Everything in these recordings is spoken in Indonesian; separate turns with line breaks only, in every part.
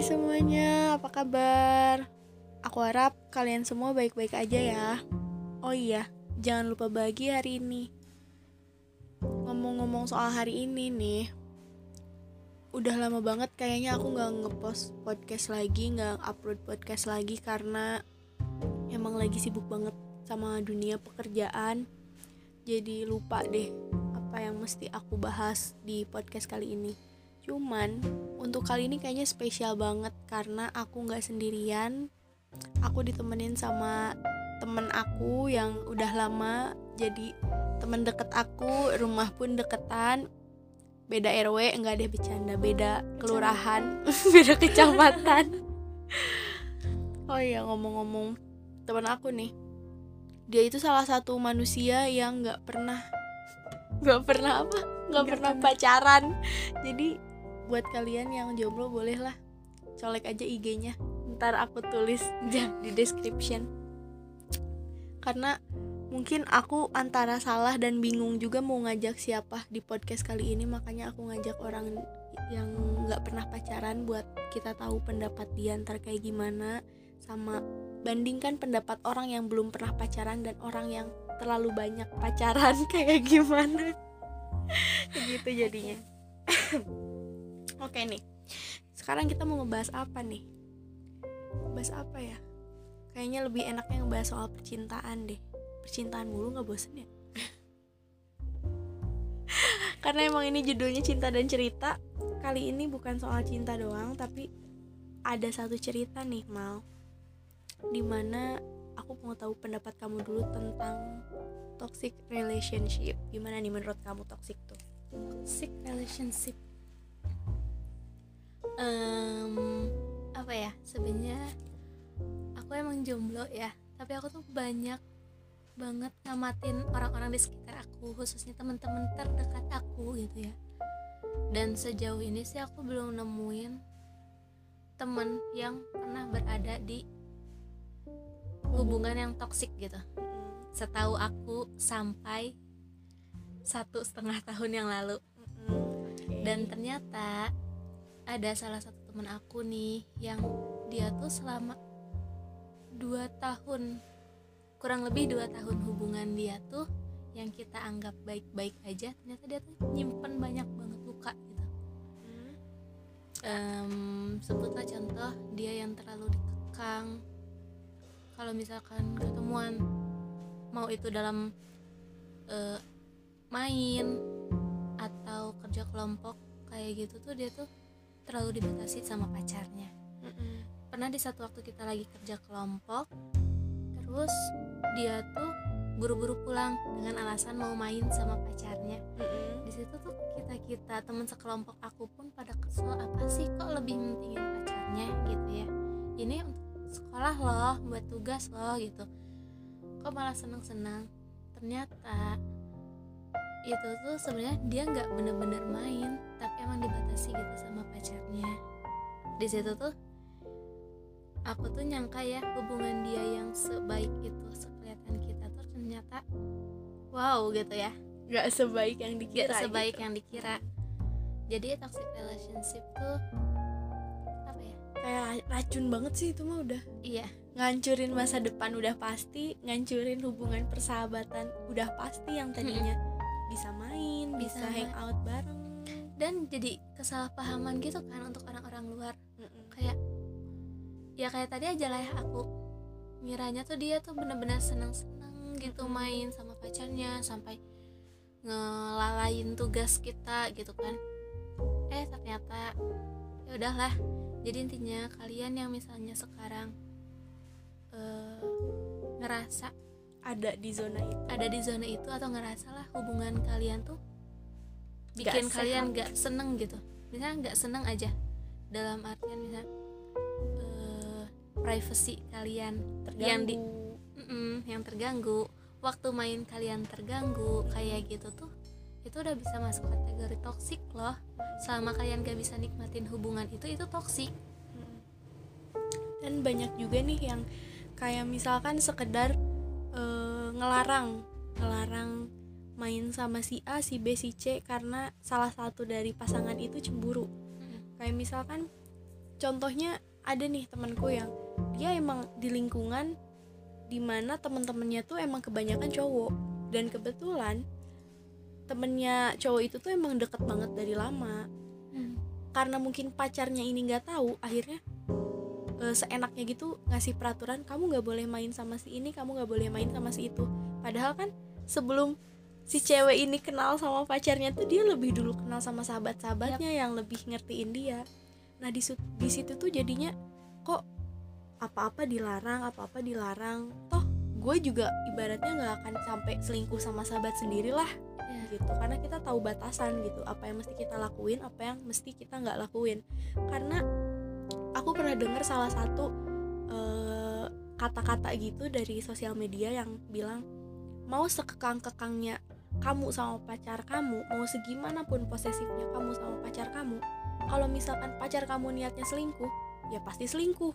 Semuanya, apa kabar? Aku harap kalian semua baik-baik aja ya. Oh iya, jangan lupa bagi hari ini. Ngomong-ngomong soal hari ini nih, udah lama banget kayaknya aku nggak ngepost podcast lagi, nggak upload podcast lagi karena emang lagi sibuk banget sama dunia pekerjaan. Jadi lupa deh apa yang mesti aku bahas di podcast kali ini. Cuman untuk kali ini kayaknya spesial banget karena aku nggak sendirian. Aku ditemenin sama temen aku yang udah lama jadi temen deket aku, rumah pun deketan. Beda RW, enggak deh bercanda, beda kelurahan, beda kecamatan. oh iya ngomong-ngomong temen aku nih, dia itu salah satu manusia yang nggak pernah nggak pernah apa nggak pernah pacaran jadi buat kalian yang jomblo boleh lah colek aja IG-nya ntar aku tulis di description. Karena mungkin aku antara salah dan bingung juga mau ngajak siapa di podcast kali ini makanya aku ngajak orang yang nggak pernah pacaran buat kita tahu pendapat dia ntar kayak gimana. Sama bandingkan pendapat orang yang belum pernah pacaran dan orang yang terlalu banyak pacaran kayak gimana. Gitu jadinya Oke nih, sekarang kita mau ngebahas apa nih? Bahas apa ya? Kayaknya lebih enaknya ngebahas soal percintaan deh. Percintaan mulu nggak bosen ya? Karena emang ini judulnya cinta dan cerita. Kali ini bukan soal cinta doang, tapi ada satu cerita nih Mal. Di mana aku mau tahu pendapat kamu dulu tentang toxic relationship. Gimana nih menurut kamu toxic tuh?
Toxic relationship um, apa ya sebenarnya aku emang jomblo ya tapi aku tuh banyak banget ngamatin orang-orang di sekitar aku khususnya teman-teman terdekat aku gitu ya. Dan sejauh ini sih aku belum nemuin temen yang pernah berada di hubungan yang toksik gitu. Setahu aku sampai satu setengah tahun yang lalu. Dan ternyata ada salah satu temen aku nih yang dia tuh selama dua tahun kurang lebih dua tahun hubungan dia tuh yang kita anggap baik-baik aja ternyata dia tuh nyimpen banyak banget luka gitu. Um, sebutlah contoh dia yang terlalu dikekang. Kalau misalkan ketemuan mau itu dalam uh, main atau kerja kelompok kayak gitu tuh dia tuh terlalu dibatasi sama pacarnya. Mm-hmm. pernah di satu waktu kita lagi kerja kelompok terus dia tuh buru-buru pulang dengan alasan mau main sama pacarnya. Mm-hmm. di situ tuh kita kita teman sekelompok aku pun pada kesel apa sih kok lebih mentingin pacarnya? Gitu ya. Ini untuk sekolah loh buat tugas loh gitu. Kok malah seneng-seneng. Ternyata itu tuh sebenarnya dia nggak bener-bener main tapi emang dibatasi gitu sama pacarnya. Di situ tuh aku tuh nyangka ya hubungan dia yang sebaik itu sekelihatan kita tuh ternyata wow gitu ya.
Nggak sebaik yang dikira
gak sebaik
gitu.
yang dikira. Jadi toxic relationship tuh apa ya?
Kayak racun banget sih itu mah udah.
Iya.
Ngancurin masa depan udah pasti ngancurin hubungan persahabatan udah pasti yang tadinya bisa main bisa, bisa. hangout bareng.
Dan jadi kesalahpahaman gitu kan untuk orang-orang luar. Mm-mm. kayak ya kayak tadi aja lah ya aku miranya tuh dia tuh bener-bener senang-senang gitu main sama pacarnya sampai ngelalain tugas kita gitu kan. Eh ternyata ya udahlah. Jadi intinya kalian yang misalnya sekarang uh, ngerasa
ada di zona itu?
Ada di zona itu atau ngerasa lah hubungan kalian tuh bikin gak kalian sehat. gak seneng gitu. Misalnya gak seneng aja. Dalam artian misalnya uh, privacy kalian terganggu. yang di mm -mm, yang terganggu. Waktu main kalian terganggu kayak gitu tuh itu udah bisa masuk kategori toksik loh. Selama kalian gak bisa nikmatin hubungan itu itu toksik
dan banyak juga nih yang kayak misalkan sekedar uh, ngelarang ngelarang main sama si A, si B, si C karena salah satu dari pasangan itu cemburu. Hmm. Kayak misalkan contohnya ada nih temanku yang dia emang di lingkungan di mana temen-temennya tuh emang kebanyakan cowok dan kebetulan temennya cowok itu tuh emang deket banget dari lama
Hmm.
karena mungkin pacarnya ini nggak tahu akhirnya eh, seenaknya gitu ngasih peraturan kamu nggak boleh main sama si ini kamu nggak boleh main sama si itu. Padahal kan sebelum si cewek ini kenal sama pacarnya tuh dia lebih dulu kenal sama sahabat-sahabatnya yang lebih ngertiin dia. Nah di, di situ tuh jadinya kok apa-apa dilarang apa-apa dilarang. Toh gue juga ibaratnya nggak akan sampai selingkuh sama sahabat sendiri lah
Ya.
gitu. Karena kita tahu batasan gitu apa yang mesti kita lakuin apa yang mesti kita nggak lakuin. Karena aku pernah dengar salah satu eh, kata-kata gitu dari sosial media yang bilang mau sekekang-kekangnya kamu sama pacar kamu mau segimanapun posesifnya kamu sama pacar kamu kalau misalkan pacar kamu niatnya selingkuh ya pasti selingkuh.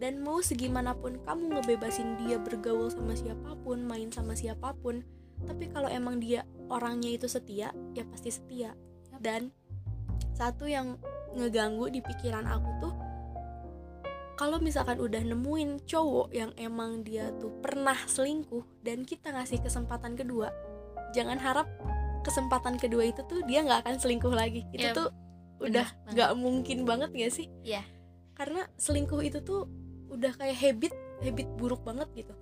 Dan mau segimanapun kamu ngebebasin dia bergaul sama siapa pun main sama siapa pun tapi kalau emang dia orangnya itu setia ya pasti setia. Dan satu yang ngeganggu di pikiran aku tuh kalau misalkan udah nemuin cowok yang emang dia tuh pernah selingkuh dan kita ngasih kesempatan kedua jangan harap kesempatan kedua itu tuh dia nggak akan selingkuh lagi. Itu
Iya,
tuh udah nggak mungkin banget gak sih?
Iya.
karena selingkuh itu tuh udah kayak habit habit buruk banget gitu.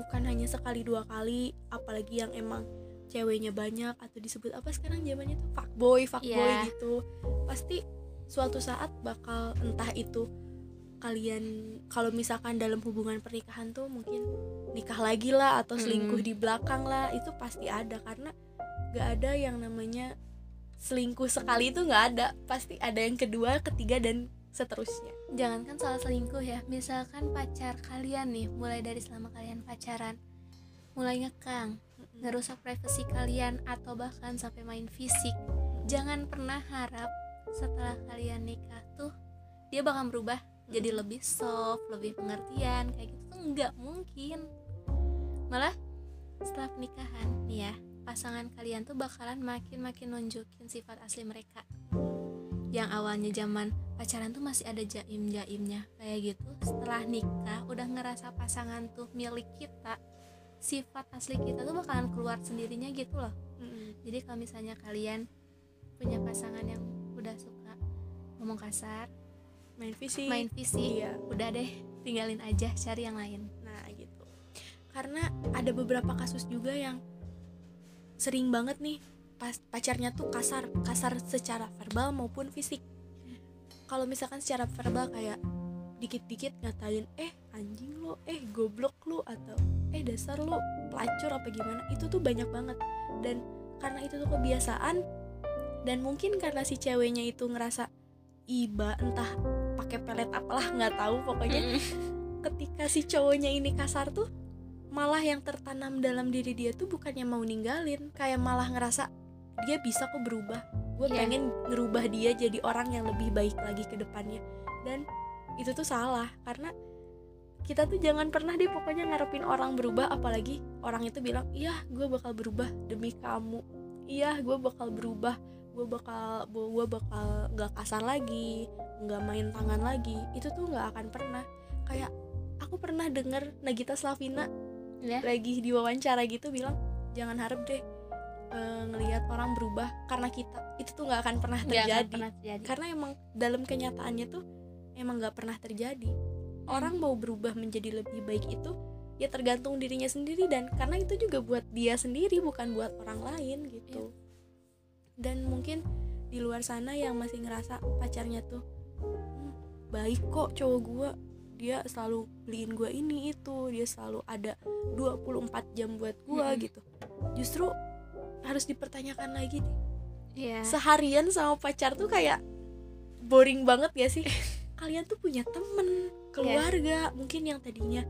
Bukan hanya sekali dua kali apalagi yang emang ceweknya banyak atau disebut apa sekarang zamannya tuh fuckboy fuckboy
Iya.
gitu. Pasti suatu saat bakal entah itu kalian kalau misalkan dalam hubungan pernikahan tuh mungkin nikah lagi lah atau selingkuh
Mm.
di belakang lah itu pasti ada. Karena gak ada yang namanya selingkuh sekali itu nggak ada. Pasti ada yang kedua ketiga dan seterusnya.
Jangankan soal selingkuh ya misalkan pacar kalian nih mulai dari selama kalian pacaran mulai ngekang ngerusak privasi kalian atau bahkan sampai main fisik jangan pernah harap setelah kalian nikah tuh dia bakal berubah jadi lebih soft lebih pengertian kayak gitu tuh nggak mungkin. Malah setelah pernikahan nih ya pasangan kalian tuh bakalan makin makin nunjukin sifat asli mereka. Yang awalnya zaman pacaran tuh masih ada jaim jaimnya kayak gitu. Setelah nikah udah ngerasa pasangan tuh milik kita sifat asli kita tuh bakalan keluar sendirinya gitu loh. Jadi kalau misalnya kalian punya pasangan yang udah suka ngomong kasar
main fisik.
Main fisik.
Iya.
Udah deh tinggalin aja cari yang lain.
Nah gitu. Karena ada beberapa kasus juga yang sering banget nih pas pacarnya tuh kasar kasar secara verbal maupun fisik. Kalau misalkan secara verbal kayak dikit-dikit ngatain eh anjing lo eh goblok lo atau eh dasar lo pelacur apa gimana itu tuh banyak banget. Dan karena itu tuh kebiasaan dan mungkin karena si ceweknya itu ngerasa iba entah pakai pelet apalah nggak tahu pokoknya ketika si cowoknya ini kasar tuh malah yang tertanam dalam diri dia tuh bukannya mau ninggalin kayak malah ngerasa dia bisa kok berubah gue
Iya.
pengen ngerubah dia jadi orang yang lebih baik lagi ke depannya. Dan itu tuh salah karena kita tuh jangan pernah deh pokoknya ngarepin orang berubah apalagi orang itu bilang iya gue bakal berubah demi kamu. Iya gue bakal berubah gue bakal gue bakal nggak kasar lagi nggak main tangan lagi itu tuh nggak akan pernah. Kayak aku pernah denger Nagita Slavina
ya
lagi diwawancara gitu bilang jangan harap deh eh, ngelihat orang berubah karena kita. Itu tuh nggak akan pernah
Nggak akan
terjadi.
pernah terjadi.
Karena emang dalam kenyataannya tuh emang nggak pernah terjadi. Orang mau berubah menjadi lebih baik itu ya tergantung dirinya sendiri dan karena itu juga buat dia sendiri bukan buat orang lain gitu dan mungkin di luar sana yang masih ngerasa pacarnya tuh "Hmm, baik kok cowok gua. Dia selalu beliin gua ini itu. Dia selalu ada 24 jam buat gua
Mm-mm.
gitu. Justru harus dipertanyakan lagi nih.
Iya.
seharian sama pacar tuh kayak boring banget ya sih? Kalian tuh punya temen keluarga. Mungkin yang tadinya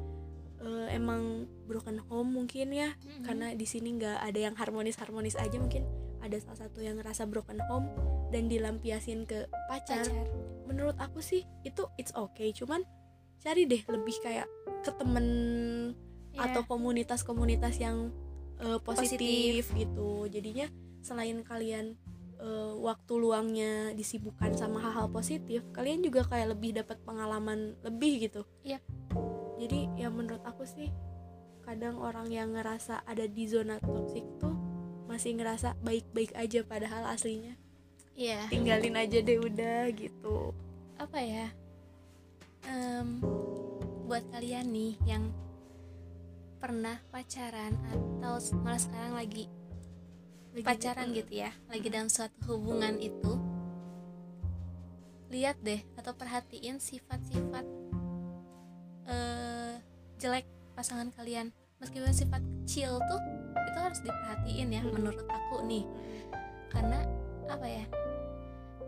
eh, emang broken home mungkin ya.
Mm-mm.
karena di sini nggak ada yang harmonis harmonis aja mungkin ada salah satu yang ngerasa broken home dan dilampiasin ke pacar.
Pacar.
Menurut aku sih itu it's okay. Cuman cari deh lebih kayak ke temen
Iya.
atau komunitas-komunitas yang uh, positif, gitu. Jadinya selain kalian eh, waktu luangnya disibukkan sama hal-hal positif kalian juga kayak lebih dapat pengalaman lebih gitu.
Iya.
jadi ya menurut aku sih kadang orang yang ngerasa ada di zona toksik tuh masih ngerasa baik-baik aja padahal aslinya.
Iya.
Tinggalin aja deh udah gitu.
Apa ya? Em, buat kalian nih yang pernah pacaran atau malah sekarang lagi
Lagi-
pacaran gitu ya lagi dalam suatu hubungan itu lihat deh atau perhatiin sifat-sifat eh jelek pasangan kalian. Meskipun sifat kecil tuh itu harus diperhatiin ya menurut aku nih. Karena apa ya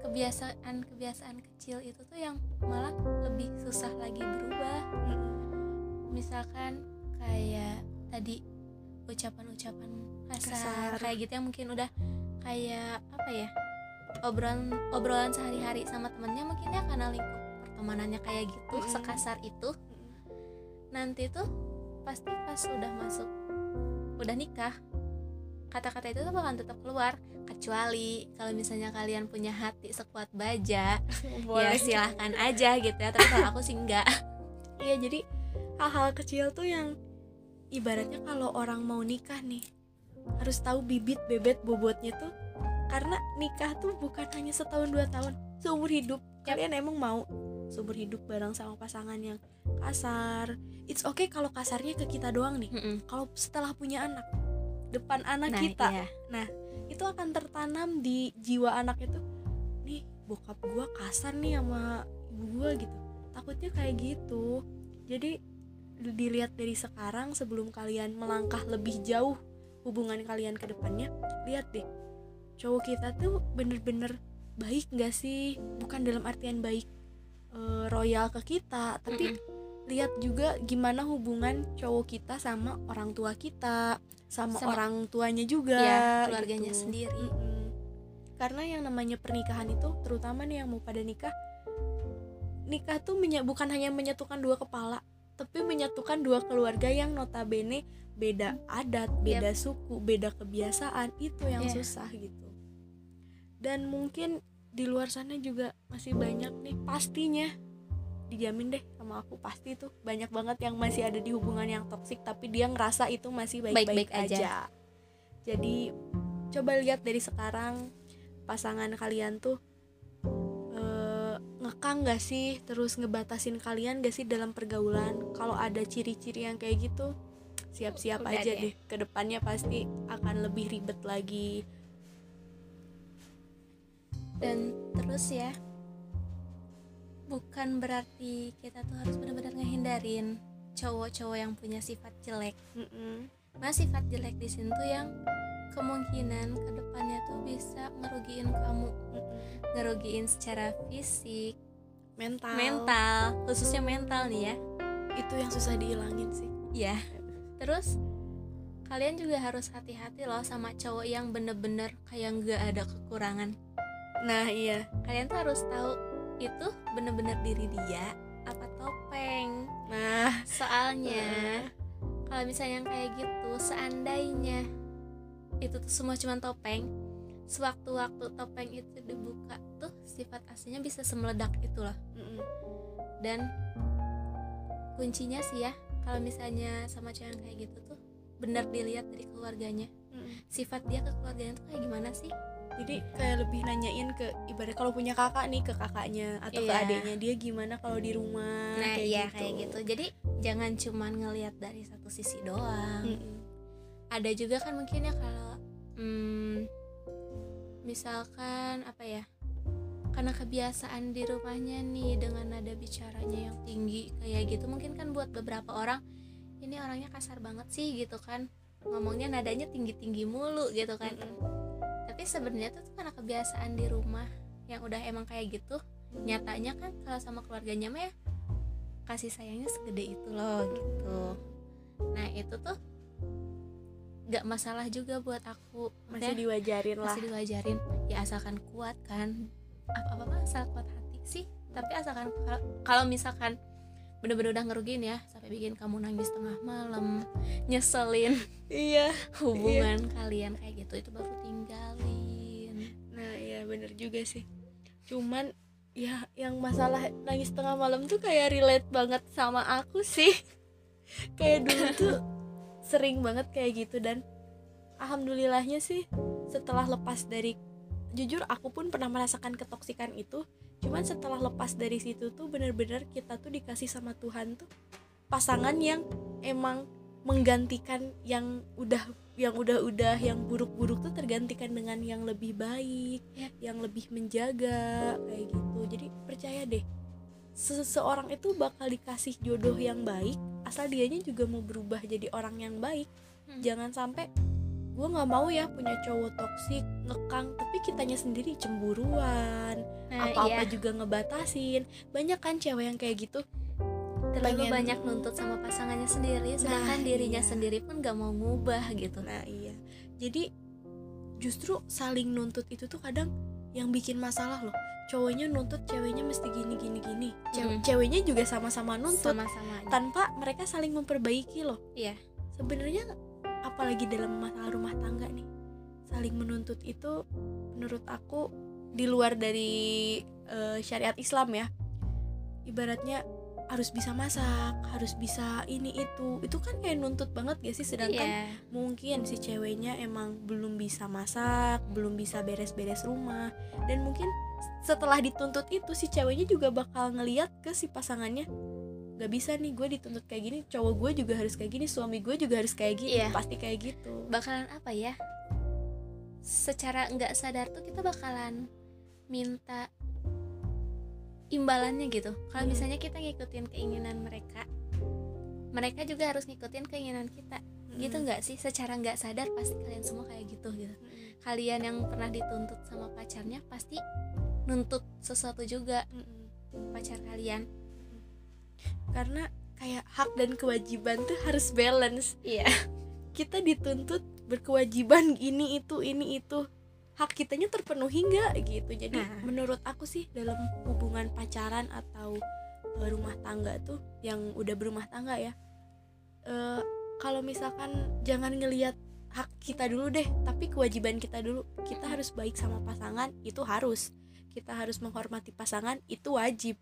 kebiasaan-kebiasaan kecil itu tuh yang malah lebih susah lagi berubah. Misalkan kayak tadi ucapan-ucapan kasar,
Kasar.
kayak gitu yang mungkin udah kayak apa ya obrolan obrolan sehari-hari sama temennya mungkin ya karena lingkup pertemanannya kayak gitu sekasar itu. Nanti tuh pasti pas udah masuk udah nikah. Kata-kata itu tuh bakalan tetap keluar. Kecuali kalau misalnya kalian punya hati sekuat baja ya
boleh.
silahkan aja gitu ya. Tapi kalau aku sih enggak.
Iya jadi hal-hal kecil tuh yang ibaratnya kalau orang mau nikah nih harus tahu bibit bebet bobotnya tuh. Karena nikah tuh bukan hanya setahun dua tahun seumur hidup. Kalian emang mau seumur hidup bareng sama pasangan yang kasar. It's okay kalau kasarnya ke kita doang nih.
Mm-mm.
kalau setelah punya anak depan anak
nah
kita.
iya.
itu akan tertanam di jiwa anak itu. Nih bokap gua kasar nih sama ibu gua gitu. Takutnya kayak gitu. Jadi dilihat dari sekarang sebelum kalian melangkah lebih jauh hubungan kalian ke depannya lihat deh. Cowok kita tuh bener-bener baik nggak sih? Bukan dalam artian baik eh, royal ke kita tapi
Mm-mm.
lihat juga gimana hubungan cowok kita sama orang tua kita sama,
Sama-
orang tuanya juga
Iya, keluarganya
gitu.
sendiri.
Mm-mm. karena yang namanya pernikahan itu terutama nih yang mau pada nikah nikah tuh menye- bukan hanya menyatukan dua kepala tapi menyatukan dua keluarga yang notabene beda adat beda suku beda kebiasaan itu yang
Iya.
susah gitu dan mungkin di luar sana juga masih banyak nih pastinya dijamin deh sama aku pasti tuh banyak banget yang masih ada di hubungan yang toksik tapi dia ngerasa itu masih baik-baik
aja.
aja. Jadi coba lihat dari sekarang pasangan kalian tuh eh, ngekang gak sih terus ngebatasin kalian gak sih dalam pergaulan kalau ada ciri-ciri yang kayak gitu siap-siap aja
deh.
deh ke depannya pasti akan lebih ribet lagi
dan terus ya bukan berarti kita tuh harus benar-benar ngehindarin cowok-cowok yang punya sifat jelek.
Mm-mm.
Mas sifat jelek di sini tuh yang kemungkinan ke depannya tuh bisa ngerugiin kamu.
Mm-mm.
ngerugiin secara fisik
mental.
mental khususnya mental nih ya.
Itu yang susah dihilangin sih.
Ya terus kalian juga harus hati-hati loh sama cowok yang bener-bener kayak nggak ada kekurangan
nah iya.
Kalian tuh harus tahu itu bener-bener diri dia apa topeng.
Nah.
Soalnya kalau misalnya yang kayak gitu seandainya itu tuh semua cuma topeng sewaktu-waktu topeng itu dibuka tuh sifat aslinya bisa semeledak itu loh. Dan kuncinya sih ya kalau misalnya sama cewek yang kayak gitu tuh bener dilihat dari keluarganya. Sifat dia ke keluarganya tuh kayak gimana sih
jadi kayak lebih nanyain ke ibarat kalau punya kakak nih ke kakaknya atau ke
Iya.
adiknya dia gimana kalau di rumah
nah iya kayak gitu jadi jangan cuman ngelihat dari satu sisi doang
Mm-mm.
ada juga kan mungkin ya kalau hmm, misalkan apa ya karena kebiasaan di rumahnya nih dengan nada bicaranya yang tinggi kayak gitu mungkin kan buat beberapa orang ini orangnya kasar banget sih gitu kan ngomongnya nadanya tinggi tinggi mulu gitu kan
Mm-mm.
tapi sebenarnya tuh karena kebiasaan di rumah yang udah emang kayak gitu nyatanya kan kalau sama keluarganya mah ya kasih sayangnya segede itu loh gitu. Nah itu tuh gak masalah juga buat aku.
Masih
Maksudnya
diwajarin lah.
masih diwajarin. Ya asalkan kuat kan. Apa apa mah asal kuat hati sih. Tapi asalkan kal- kalau misalkan bener-bener udah ngerugiin ya sampai bikin kamu nangis tengah malam nyeselin
iya.
hubungan kalian kayak gitu itu baru tinggalin
bener juga sih. Cuman ya yang masalah nangis tengah malam tuh kayak relate banget sama aku sih. Kayak dulu tuh sering banget kayak gitu dan alhamdulillahnya sih setelah lepas dari jujur aku pun pernah merasakan ketoksikan itu. Cuman setelah lepas dari situ tuh bener-bener kita tuh dikasih sama Tuhan tuh pasangan yang emang menggantikan yang udah yang udah-udah yang buruk-buruk tuh tergantikan dengan yang lebih baik,
Yap.
yang lebih menjaga kayak gitu. Jadi percaya deh, seseorang itu bakal dikasih jodoh yang baik, asal dianya juga mau berubah jadi orang yang baik.
Hmm.
Jangan sampai gue nggak mau ya punya cowok toksik ngekang tapi kitanya sendiri cemburuan
nah,
apa-apa
iya.
juga ngebatasin banyak kan cewek yang kayak gitu
terlalu
pengen-
banyak nuntut sama pasangannya sendiri sedangkan
Nah,
dirinya
iya.
sendiri pun gak mau ngubah gitu
Nah iya Jadi justru saling nuntut itu tuh kadang yang bikin masalah loh Cowoknya nuntut ceweknya mesti gini gini gini Cewe-
Mm.
Ceweknya juga sama-sama nuntut
sama-sama aja.
Tanpa mereka saling memperbaiki loh
Iya.
Sebenarnya apalagi dalam masalah rumah tangga nih Saling menuntut itu menurut aku di luar dari eh, syariat Islam ya Ibaratnya harus bisa masak, harus bisa ini itu. Itu kan kayak nuntut banget gak sih? Sedangkan
Iya.
mungkin si ceweknya emang belum bisa masak, belum bisa beres-beres rumah, dan mungkin setelah dituntut itu si ceweknya juga bakal ngeliat ke si pasangannya gak bisa nih gue dituntut kayak gini cowok gue juga harus kayak gini suami gue juga harus kayak gini.
Iya.
pasti kayak gitu.
Bakalan apa ya? Secara nggak sadar tuh kita bakalan minta imbalannya gitu. Kalau
Hmm.
misalnya kita ngikutin keinginan mereka mereka juga harus ngikutin keinginan kita. Gitu
Mm.
nggak sih? Secara nggak sadar pasti kalian semua kayak gitu gitu.
Mm-mm.
kalian yang pernah dituntut sama pacarnya pasti nuntut sesuatu juga pacar kalian.
Karena kayak hak dan kewajiban tuh harus balance.
Iya.
Kita dituntut berkewajiban ini itu ini itu hak kitanya terpenuhi nggak gitu. Jadi
Nah.
menurut aku sih dalam hubungan pacaran atau eh, rumah tangga tuh yang udah berumah tangga ya eh, kalau misalkan jangan ngelihat hak kita dulu deh tapi kewajiban kita dulu kita harus baik sama pasangan itu harus. Kita harus menghormati pasangan itu wajib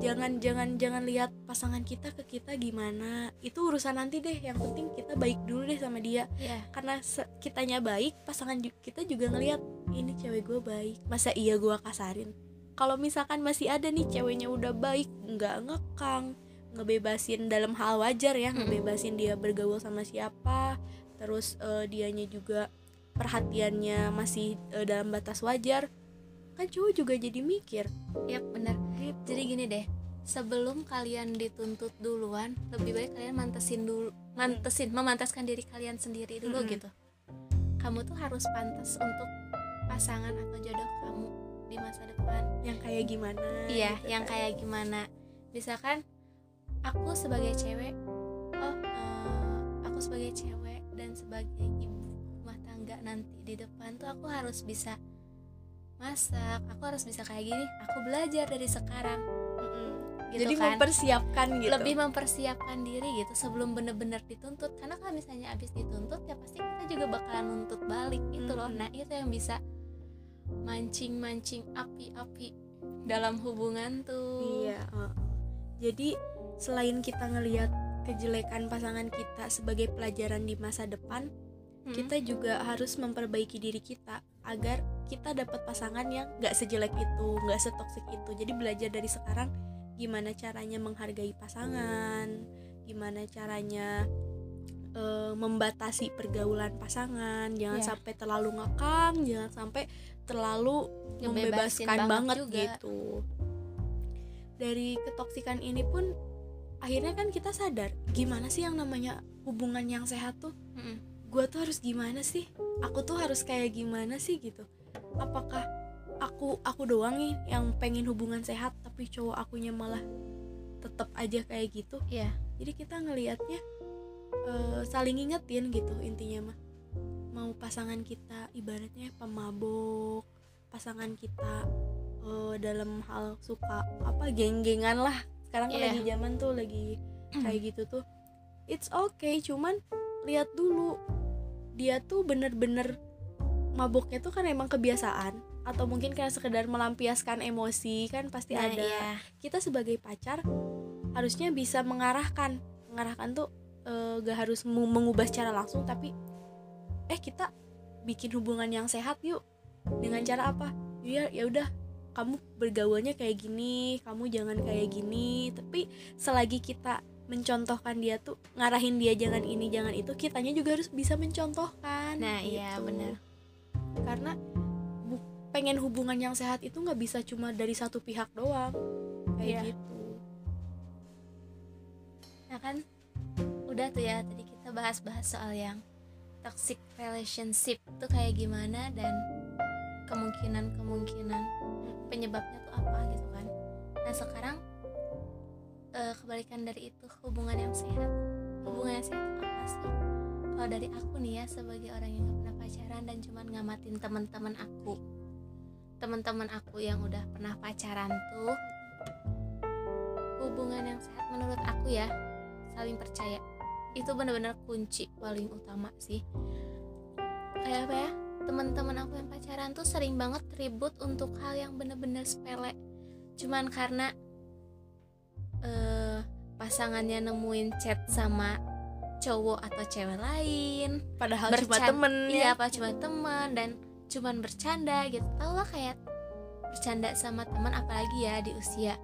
jangan jangan jangan lihat pasangan kita ke kita gimana. Itu urusan nanti deh. Yang penting kita baik dulu deh sama dia.
Iya.
Karena kitanya baik pasangan ju- kita juga ngelihat ini cewek gue baik. Masa iya gue kasarin? Kalau misalkan masih ada nih ceweknya udah baik nggak ngekang ngebebasin dalam hal wajar ya
Mm-mm.
ngebebasin dia bergaul sama siapa. Terus eh, dianya juga perhatiannya masih eh, dalam batas wajar. Kan cowok juga jadi mikir.
Iya benar
gitu
jadi gini deh sebelum kalian dituntut duluan lebih baik kalian mantesin dulu mantesin memantaskan diri kalian sendiri dulu
Mm-mm.
gitu kamu tuh harus pantas untuk pasangan atau jodoh kamu di masa depan
yang kayak gimana
iya
gitu
yang
kan.
kayak gimana misalkan aku sebagai cewek oh eh, aku sebagai cewek dan sebagai ibu rumah tangga nanti di depan tuh aku harus bisa masak aku harus bisa kayak gini. Aku belajar dari sekarang.
Mm-mm.
gitu
jadi
kan.
mempersiapkan gitu.
Lebih mempersiapkan diri gitu sebelum bener-bener dituntut. Karena kalau misalnya abis dituntut ya pasti kita juga bakalan nuntut balik gitu loh.
Mm-mm.
nah itu yang bisa mancing-mancing api-api dalam hubungan tuh.
Iya. Jadi selain kita ngelihat kejelekan pasangan kita sebagai pelajaran di masa depan,
Hmm.
kita juga harus memperbaiki diri kita agar kita dapat pasangan yang gak sejelek itu, gak setoksik itu. Jadi belajar dari sekarang gimana caranya menghargai pasangan, gimana caranya eh, membatasi pergaulan pasangan, jangan
Iya.
sampai terlalu ngekang, jangan sampai terlalu
Ngebebasin
membebaskan
banget
banget,
juga.
gitu. Dari ketoksikan ini pun akhirnya kan kita sadar gimana sih yang namanya hubungan yang sehat tuh. Gue tuh harus gimana sih? Aku tuh harus kayak gimana sih gitu? Apakah aku aku doang nih yang pengen hubungan sehat tapi cowok akunya malah tetap aja kayak gitu?
Iya.
jadi kita ngelihatnya eh, saling ingetin gitu intinya mah. Mau pasangan kita ibaratnya pemabok pasangan kita eh, dalam hal suka apa geng-gengan lah. Sekarang kan
Iya.
lagi zaman tuh lagi kayak gitu tuh. It's okay cuman lihat dulu dia tuh bener-bener maboknya tuh kan emang kebiasaan. Atau mungkin karena sekedar melampiaskan emosi kan pasti
Nah,
ada.
iya.
kita sebagai pacar harusnya bisa mengarahkan. Mengarahkan tuh eh, gak harus mengubah secara langsung tapi eh kita bikin hubungan yang sehat yuk. Dengan cara apa? Ya ya udah kamu bergaulnya kayak gini kamu jangan kayak gini. Tapi selagi kita mencontohkan dia tuh ngarahin dia jangan ini jangan itu kitanya juga harus bisa mencontohkan
Nah, iya,
gitu.
benar.
karena pengen hubungan yang sehat itu nggak bisa cuma dari satu pihak doang kayak
Iya.
gitu
Nah kan udah tuh ya tadi kita bahas-bahas soal yang toxic relationship tuh kayak gimana dan kemungkinan-kemungkinan penyebabnya tuh apa gitu kan. Nah sekarang eh, kebalikan dari itu hubungan yang sehat. Hubungan yang sehat tuh apa sih? Kalau dari aku nih ya sebagai orang yang gak pernah pacaran dan cuman ngamatin teman-teman aku, teman-teman aku yang udah pernah pacaran tuh hubungan yang sehat menurut aku ya saling percaya itu benar-benar kunci paling utama sih kayak apa ya teman-teman aku yang pacaran tuh sering banget ribut untuk hal yang bener-bener sepele cuman karena eh pasangannya nemuin chat sama cowok atau cewek lain.
Padahal cuma temen
iya
ya
apa cuma teman dan cuman bercanda gitu. Tau lah kayak bercanda sama teman apalagi ya di usia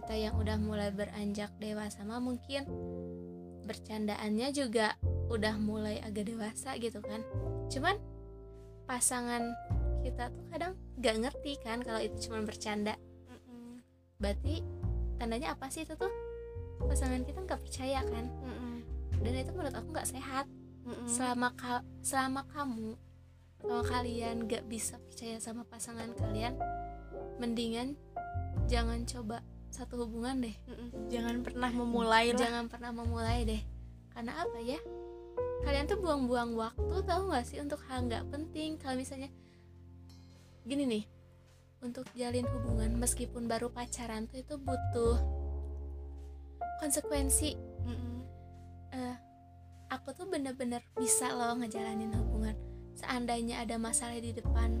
kita yang udah mulai beranjak dewasa. Mah mungkin bercandaannya juga udah mulai agak dewasa gitu kan. Cuman pasangan kita tuh kadang gak ngerti kan kalau itu cuma bercanda. Berarti tandanya apa sih itu tuh? Pasangan kita nggak percaya kan?
Mm-mm.
dan itu menurut aku nggak sehat.
Mm-mm.
selama ka- selama kamu kalau kalian gak bisa percaya sama pasangan kalian mendingan jangan coba satu hubungan deh.
Mm-mm. jangan pernah memulai lah.
Jangan pernah memulai deh. Karena apa ya? Kalian tuh buang-buang waktu tahu nggak sih untuk hal nggak penting. Kalau misalnya gini nih untuk jalin hubungan meskipun baru pacaran tuh itu butuh konsekuensi. Eh, aku tuh bener-bener bisa loh ngejalanin hubungan. Seandainya ada masalah di depan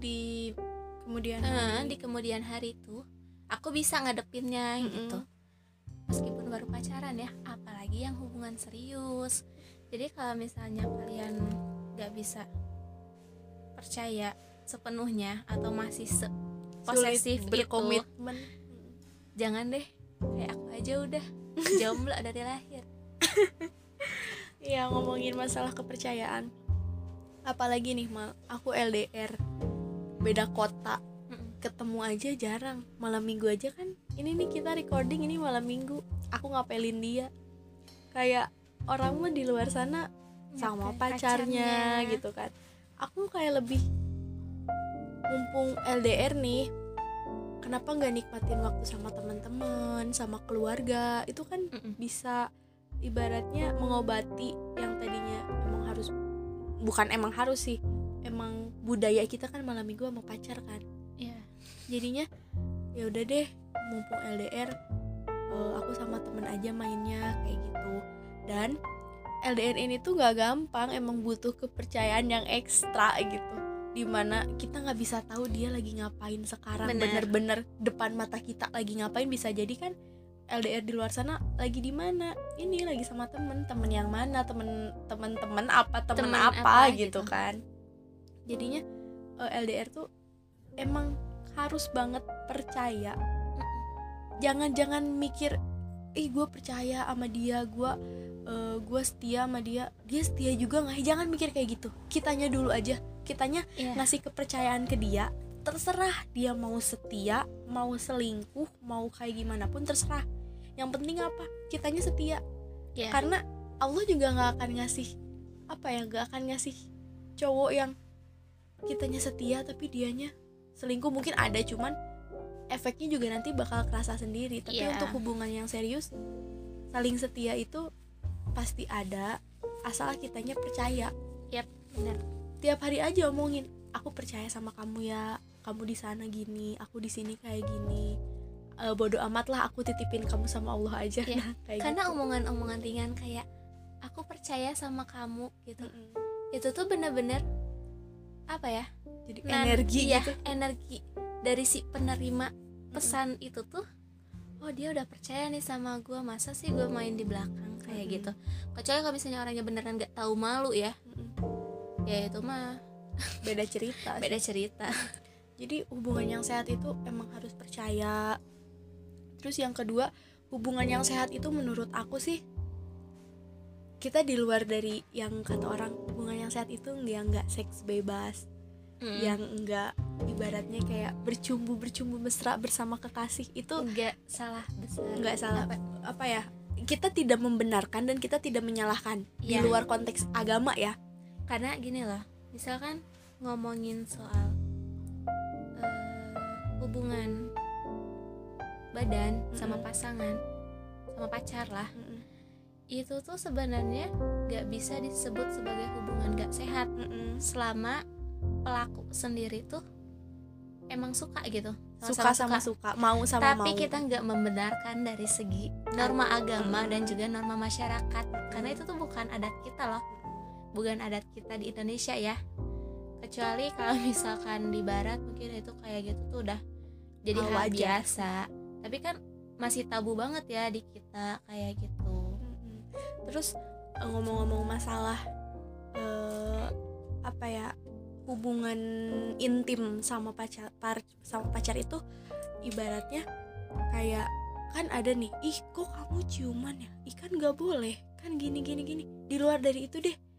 di
kemudian
eh,
hari.
di kemudian hari tuh aku bisa ngadepinnya
Mm-mm.
gitu. Meskipun baru pacaran ya apalagi yang hubungan serius. Jadi kalau misalnya kalian gak bisa percaya sepenuhnya atau masih se posesif
Sulit
itu
berkomitmen.
jangan deh kayak aku aja udah jomblo dari lahir.
Iya ngomongin masalah kepercayaan. Apalagi nih mal aku LDR beda kota. Ketemu aja jarang malam minggu aja kan ini nih kita recording ini malam minggu aku ngapelin dia. Kayak orang mah di luar sana sama
Ngapain
pacarnya, gitu kan. Aku kayak lebih mumpung LDR nih kenapa nggak nikmatin waktu sama teman-teman sama keluarga itu kan
Mm-mm.
bisa ibaratnya mengobati yang tadinya emang harus bukan emang harus sih emang budaya kita kan malam minggu sama pacar kan
Iya.
jadinya ya udah deh mumpung LDR eh, aku sama temen aja mainnya kayak gitu dan LDR ini tuh nggak gampang emang butuh kepercayaan yang ekstra gitu di mana kita nggak bisa tahu dia lagi ngapain sekarang.
Bener.
bener-bener depan mata kita lagi ngapain bisa jadi kan LDR di luar sana lagi di mana? Ini lagi sama temen. Temen yang mana? Temen temen temen apa? Temen,
Temen
apa,
apa
gitu
gitu.
kan. Jadinya eh, LDR tuh emang harus banget percaya. Jangan jangan mikir ih gue percaya sama dia gue eh, gue setia sama dia. Dia setia juga nggak? Jangan mikir kayak gitu. Kitanya dulu aja kitanya
Iya.
ngasih kepercayaan ke dia terserah dia mau setia mau selingkuh mau kayak gimana pun terserah. Yang penting apa? Kitanya setia.
Iya.
karena Allah juga nggak akan ngasih apa ya nggak akan ngasih cowok yang kitanya setia tapi dianya selingkuh. Mungkin ada cuman efeknya juga nanti bakal kerasa sendiri. Tapi
Iya.
untuk hubungan yang serius saling setia itu pasti ada asal kitanya percaya.
Bener
tiap hari aja omongin aku percaya sama kamu ya kamu di sana gini aku di sini kayak gini Eh bodoh amat lah aku titipin kamu sama Allah aja
Iya.
nah, kayak
karena
gitu.
omongan-omongan ringan kayak aku percaya sama kamu gitu
Mm-mm.
itu tuh bener-bener apa ya
jadi
nan-
energi
iya,
gitu
energi dari si penerima pesan itu tuh oh dia udah percaya nih sama gue masa sih gue main di belakang kayak
Mm-mm.
gitu kecuali kalau misalnya orangnya beneran nggak tahu malu ya. Ya itu mah.
Beda cerita
beda cerita.
Jadi hubungan yang sehat itu emang harus percaya. Terus yang kedua hubungan yang sehat itu menurut aku sih kita di luar dari yang kata orang hubungan yang sehat itu yang nggak seks bebas.
Mm.
yang enggak ibaratnya kayak bercumbu bercumbu mesra bersama kekasih itu
nggak salah besar.
Nggak salah.
Apa?
apa ya? Kita tidak membenarkan dan kita tidak menyalahkan di
Iya.
luar konteks agama ya
karena gini loh misalkan ngomongin soal eh, hubungan badan sama
Mm-mm.
pasangan sama pacar lah itu tuh sebenarnya nggak bisa disebut sebagai hubungan gak sehat. Selama pelaku sendiri tuh emang suka gitu.
Suka sama suka. mau sama
tapi
mau.
kita nggak membenarkan dari segi norma agama dan juga norma masyarakat. Karena itu tuh bukan adat kita loh bukan adat kita di Indonesia ya. Kecuali kalau misalkan di Barat mungkin itu kayak gitu tuh udah jadi
Hal
biasa. Tapi kan masih tabu banget ya di kita kayak gitu.
Terus eh, ngomong-ngomong masalah eh, apa ya hubungan intim sama pacar par- sama pacar itu ibaratnya kayak kan ada nih ih kok kamu ciuman ya? Ih kan nggak boleh. Kan gini gini gini. Di luar dari itu deh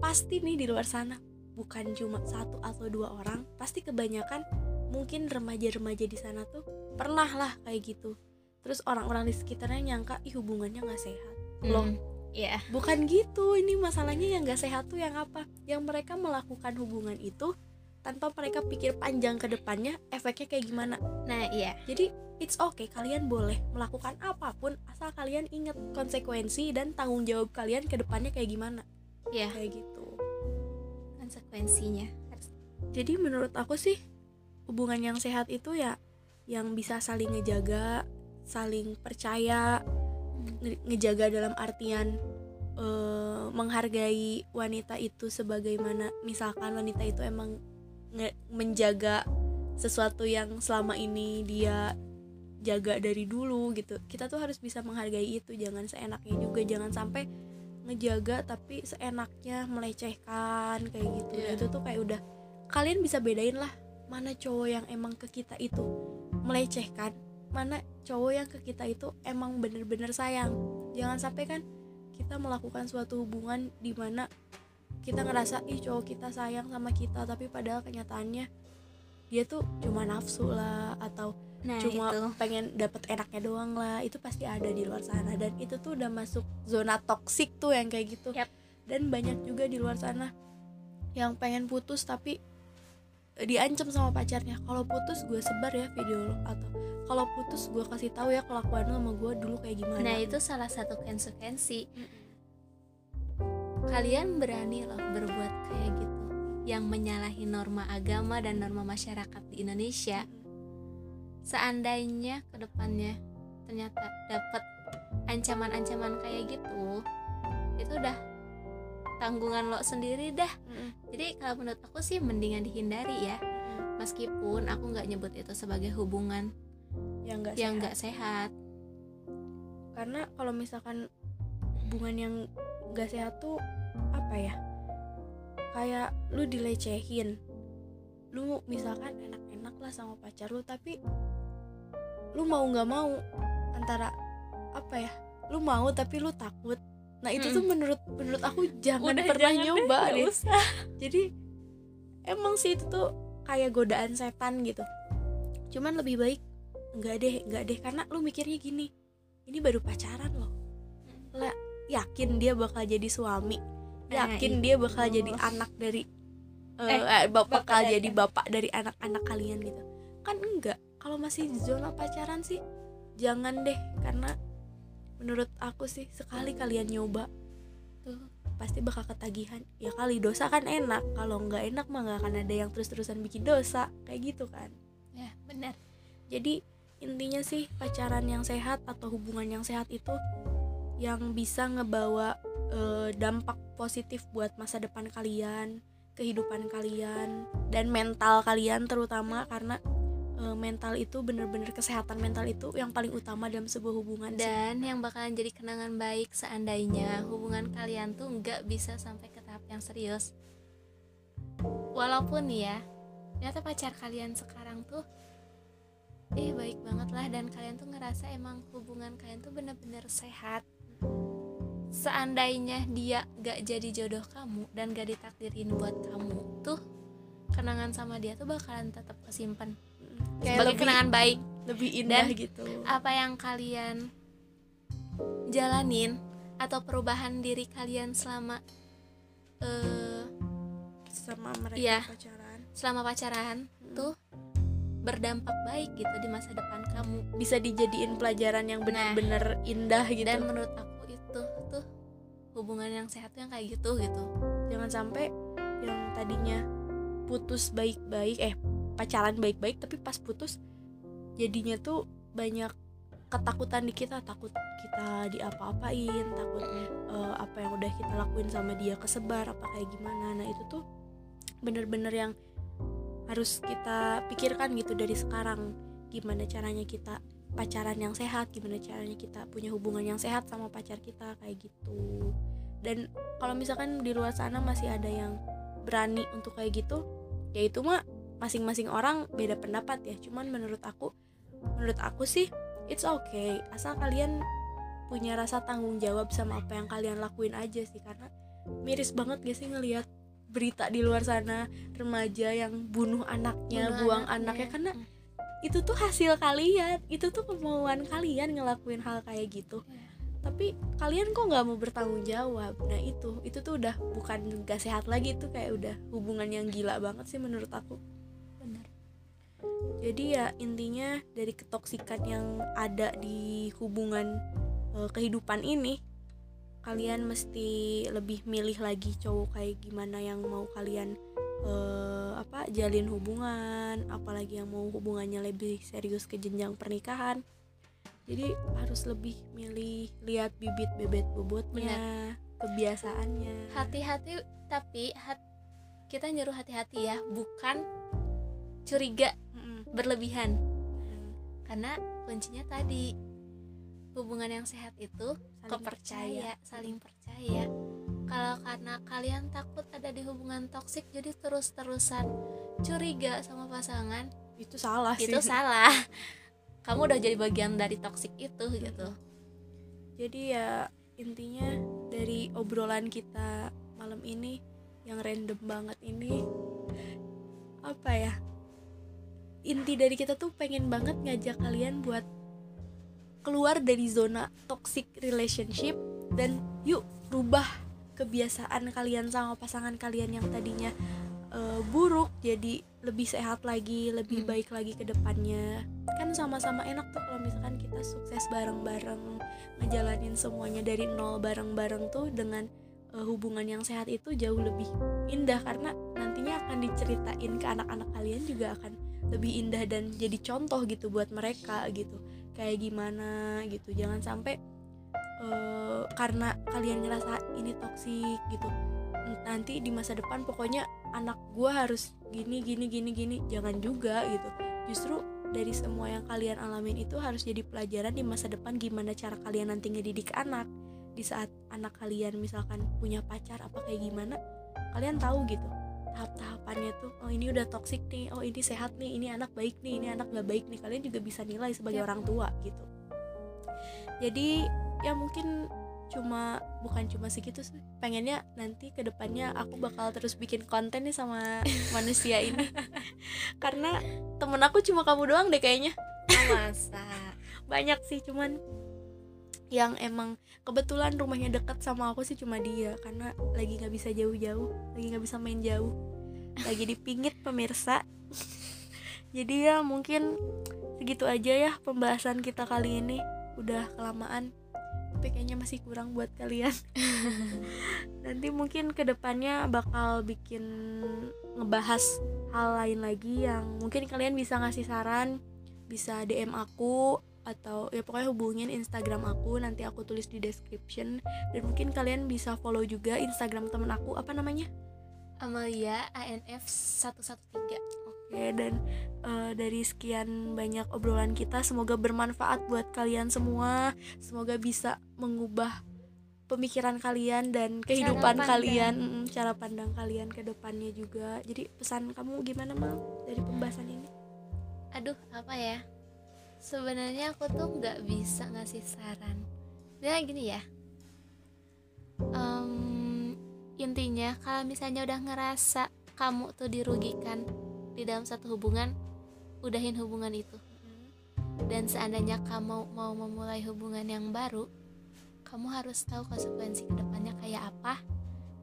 pasti nih di luar sana bukan cuma satu atau dua orang pasti kebanyakan mungkin remaja-remaja di sana tuh pernah lah kayak gitu. Terus orang-orang di sekitarnya nyangka ih hubungannya nggak sehat. Loh
Hmm, Iya.
bukan gitu. Ini masalahnya yang gak sehat tuh yang apa? Yang mereka melakukan hubungan itu tanpa mereka pikir panjang ke depannya efeknya kayak gimana?
Nah iya.
Jadi it's okay kalian boleh melakukan apa pun asal kalian ingat konsekuensi dan tanggung jawab kalian ke depannya kayak gimana
Iya.
Kayak gitu.
Konsekuensinya.
Jadi menurut aku sih hubungan yang sehat itu ya yang bisa saling ngejaga saling percaya nge- ngejaga dalam artian eh, menghargai wanita itu sebagaimana misalkan wanita itu emang nge- menjaga sesuatu yang selama ini dia jaga dari dulu gitu. Kita tuh harus bisa menghargai itu. Jangan seenaknya juga. Jangan sampai ngejaga tapi seenaknya melecehkan kayak gitu
Iya.
itu tuh kayak udah kalian bisa bedain lah mana cowok yang emang ke kita itu melecehkan mana cowok yang ke kita itu emang bener-bener sayang jangan sampai kan kita melakukan suatu hubungan di mana kita ngerasa ih cowok kita sayang sama kita tapi padahal kenyataannya dia tuh cuma nafsu lah atau
nah
cuma
itu.
pengen dapet enaknya doang lah. Itu pasti ada di luar sana. Dan itu tuh udah masuk zona toksik tuh yang kayak gitu.
Yap.
dan banyak juga di luar sana yang pengen putus tapi eh, diancam sama pacarnya. Kalau putus gue sebar ya video lo atau kalau putus gue kasih tahu ya kelakuan lo sama gue dulu kayak gimana.
Nah itu salah satu konsekuensi. Kalian berani loh berbuat kayak gitu yang menyalahi norma agama dan norma masyarakat di Indonesia. Seandainya ke depannya ternyata dapat ancaman-ancaman kayak gitu itu udah tanggungan lo sendiri dah. Jadi kalau menurut aku sih mendingan dihindari ya. Meskipun aku nggak nyebut itu sebagai hubungan
yang enggak
yang nggak sehat.
karena kalau misalkan hubungan yang gak sehat tuh apa ya kayak lu dilecehin. Lu misalkan enak-enak lah sama pacar lu tapi lu mau nggak mau antara apa ya lu mau tapi lu takut. Nah itu
Hmm.
tuh menurut menurut aku jangan
Udah,
pernah
jangan deh,
nyoba
nggak
deh.
usah.
jadi emang sih itu tuh kayak godaan setan gitu. Cuman lebih baik nggak deh nggak deh. Karena lu mikirnya gini ini baru pacaran loh. Lah yakin dia bakal jadi suami yakin
itu.
dia bakal jadi anak dari eh,
Eh,
eh, bap-
bapak
bakal jadi bapak dari anak-anak kalian gitu. Kan enggak kalau masih di zona pacaran sih jangan deh karena menurut aku sih sekali kalian nyoba tuh. pasti bakal ketagihan. Ya kali dosa kan enak. Kalau nggak enak mah nggak akan ada yang terus-terusan bikin dosa kayak gitu kan.
Ya benar.
Jadi intinya sih pacaran yang sehat atau hubungan yang sehat itu yang bisa ngebawa eh, dampak positif buat masa depan kalian kehidupan kalian dan mental kalian terutama karena uh, mental itu bener-bener kesehatan mental itu yang paling utama dalam sebuah hubungan
dan sih. yang bakalan jadi kenangan baik seandainya hubungan kalian tuh nggak bisa sampai ke tahap yang serius walaupun ya ternyata pacar kalian sekarang tuh eh baik banget lah dan kalian tuh ngerasa emang hubungan kalian tuh bener-bener sehat seandainya dia gak jadi jodoh kamu dan gak ditakdirin buat kamu tuh kenangan sama dia tuh bakalan tetap kesimpan. Kayak sebagai lebih, kenangan baik.
lebih indah
dan
gitu.
apa yang kalian jalanin atau perubahan diri kalian selama uh,
sama mereka
ya,
pacaran.
selama pacaran hmm. tuh berdampak baik gitu di masa depan kamu.
Bisa dijadiin pelajaran yang benar-benar nah, indah gitu.
dan menurut aku hubungan yang sehat tuh yang kayak gitu gitu.
Jangan sampai yang tadinya putus baik-baik eh pacaran baik-baik tapi pas putus jadinya tuh banyak ketakutan di kita. Takut kita diapa-apain takut uh, apa yang udah kita lakuin sama dia kesebar apa kayak gimana. Nah itu tuh bener-bener yang harus kita pikirkan gitu dari sekarang. Gimana caranya kita pacaran yang sehat gimana caranya kita punya hubungan yang sehat sama pacar kita kayak gitu. Dan kalau misalkan di luar sana masih ada yang berani untuk kayak gitu ya itu mah masing-masing orang beda pendapat ya. Cuman menurut aku menurut aku sih it's okay. Asal kalian punya rasa tanggung jawab sama apa yang kalian lakuin aja sih. Karena miris banget gak sih ngelihat berita di luar sana remaja yang bunuh anaknya bunuh buang anaknya, anaknya. Karena hmm. Itu tuh hasil kalian. Itu tuh kemauan kalian ngelakuin hal kayak gitu. Yeah. tapi kalian kok nggak mau bertanggung jawab? Nah itu. Itu tuh udah bukan gak sehat lagi. Tuh kayak udah hubungan yang gila banget sih menurut aku. Jadi ya intinya dari ketoksikan yang ada di hubungan e, kehidupan ini kalian mesti lebih milih lagi cowok kayak gimana yang mau kalian e, apa jalin hubungan apalagi yang mau hubungannya lebih serius ke jenjang pernikahan. Jadi harus lebih milih lihat bibit bebet bobotnya kebiasaannya.
Hati-hati tapi hat, kita nyuruh hati-hati ya bukan curiga berlebihan. Karena kuncinya tadi hubungan yang sehat itu saling kepercaya percaya. saling percaya kalau karena kalian takut ada di hubungan toksik jadi terus-terusan curiga sama pasangan
itu salah
itu sih. salah. Kamu udah jadi bagian dari toksik itu gitu.
Jadi ya intinya dari obrolan kita malam ini yang random banget ini apa ya inti dari kita tuh pengen banget ngajak kalian buat keluar dari zona toxic relationship dan yuk rubah kebiasaan kalian sama pasangan kalian yang tadinya uh, buruk jadi lebih sehat lagi lebih hmm. baik lagi ke depannya kan sama-sama enak tuh kalau misalkan kita sukses bareng-bareng ngejalanin semuanya dari nol bareng-bareng tuh dengan uh, hubungan yang sehat itu jauh lebih indah karena nantinya akan diceritain ke anak-anak kalian juga akan lebih indah dan jadi contoh gitu buat mereka gitu kayak gimana gitu jangan sampai uh, karena kalian ngerasa ini toksik gitu. Nanti di masa depan pokoknya anak gue harus gini gini gini gini. Jangan juga gitu. Justru dari semua yang kalian alamin itu harus jadi pelajaran di masa depan gimana cara kalian nanti ngedidik anak. Di saat anak kalian misalkan punya pacar apa kayak gimana kalian tahu gitu. Tahap-tahapannya tuh oh ini udah toxic nih. Oh ini sehat nih. Ini anak baik nih. Ini anak gak baik nih. Kalian juga bisa nilai sebagai ya. orang tua gitu. Jadi ya mungkin cuma bukan cuma segitu sih. Pengennya nanti ke depannya aku bakal terus bikin konten nih sama manusia ini. Karena temen aku cuma kamu doang deh kayaknya.
Masa?
Banyak sih cuman yang emang kebetulan rumahnya deket sama aku sih cuma dia. Karena lagi nggak bisa jauh-jauh lagi nggak bisa main jauh. Lagi di pinggir pemirsa. Jadi ya mungkin segitu aja ya pembahasan kita kali ini. Udah kelamaan tapi kayaknya masih kurang buat kalian. Nanti mungkin ke depannya bakal bikin ngebahas hal lain lagi yang mungkin kalian bisa ngasih saran bisa DM aku atau ya pokoknya hubungin Instagram aku nanti aku tulis di description. Dan mungkin kalian bisa follow juga Instagram temen aku apa namanya?
Amalia ANF 113
Oke, dan eh, dari sekian banyak obrolan kita, semoga bermanfaat buat kalian semua. Semoga bisa mengubah pemikiran kalian dan kehidupan
pandang.
kalian, cara pandang kalian ke depannya juga. Jadi pesan kamu gimana mal dari pembahasan ini?
aduh apa ya sebenarnya aku tuh nggak bisa ngasih saran dia gini ya Em, intinya kalau misalnya udah ngerasa kamu tuh dirugikan di dalam satu hubungan udahin hubungan itu. Dan seandainya kamu mau memulai hubungan yang baru kamu harus tahu konsekuensi ke depannya kayak apa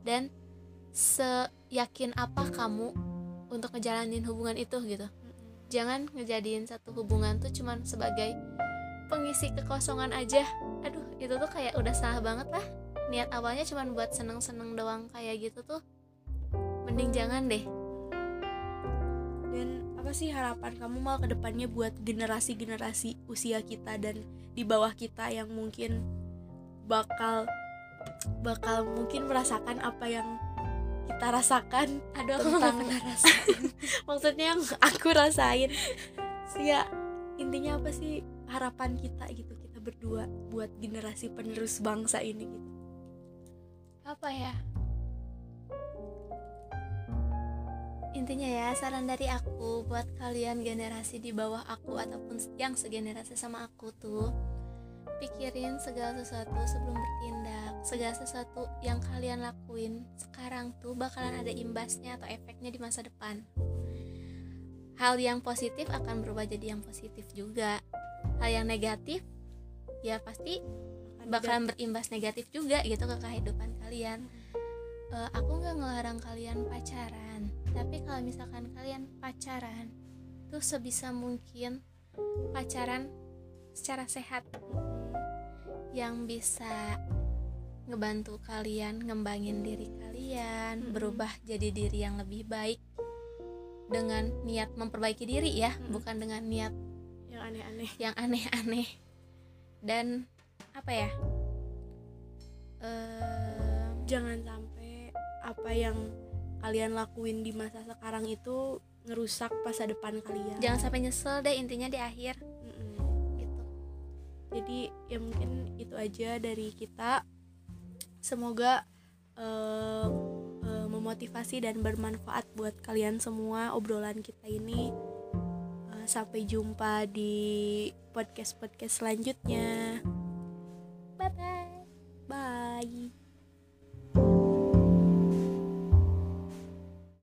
dan seyakin apa kamu untuk ngejalanin hubungan itu gitu. Jangan ngejadiin satu hubungan tuh cuman sebagai pengisi kekosongan aja. Aduh itu tuh kayak udah salah banget lah. Niat awalnya cuman buat seneng-seneng doang kayak gitu tuh. Mending jangan deh
apa sih harapan kamu mal ke depannya buat generasi-generasi usia kita dan di bawah kita yang mungkin bakal bakal mungkin merasakan apa yang kita rasakan?
Aduh
Tentang-
rasain.
Maksudnya yang aku rasain. Sih ya intinya apa sih harapan kita gitu kita berdua buat generasi penerus bangsa ini gitu?
Apa ya intinya ya saran dari aku buat kalian generasi di bawah aku ataupun yang segenerasi sama aku tuh pikirin segala sesuatu sebelum bertindak. Segala sesuatu yang kalian lakuin sekarang tuh bakalan ada imbasnya atau efeknya di masa depan. Hal yang positif akan berubah jadi yang positif juga. Hal yang negatif ya pasti bakalan berimbas negatif juga gitu ke kehidupan kalian Eh, aku nggak ngelarang kalian pacaran tapi kalau misalkan kalian pacaran tuh sebisa mungkin pacaran secara sehat yang bisa ngebantu kalian ngembangin diri kalian
Mm-mm.
berubah jadi diri yang lebih baik dengan niat memperbaiki diri ya
Mm-mm.
bukan dengan niat
yang aneh-aneh
yang aneh-aneh dan apa ya Em,
jangan sampai apa yang kalian lakuin di masa sekarang itu ngerusak masa depan kalian?
Jangan sampai nyesel deh intinya di akhir.
Mm-mm.
gitu.
Jadi ya mungkin itu aja dari kita. Semoga uh, uh, memotivasi dan bermanfaat buat kalian semua obrolan kita ini. Eh, sampai jumpa di podcast podcast selanjutnya. Bye bye.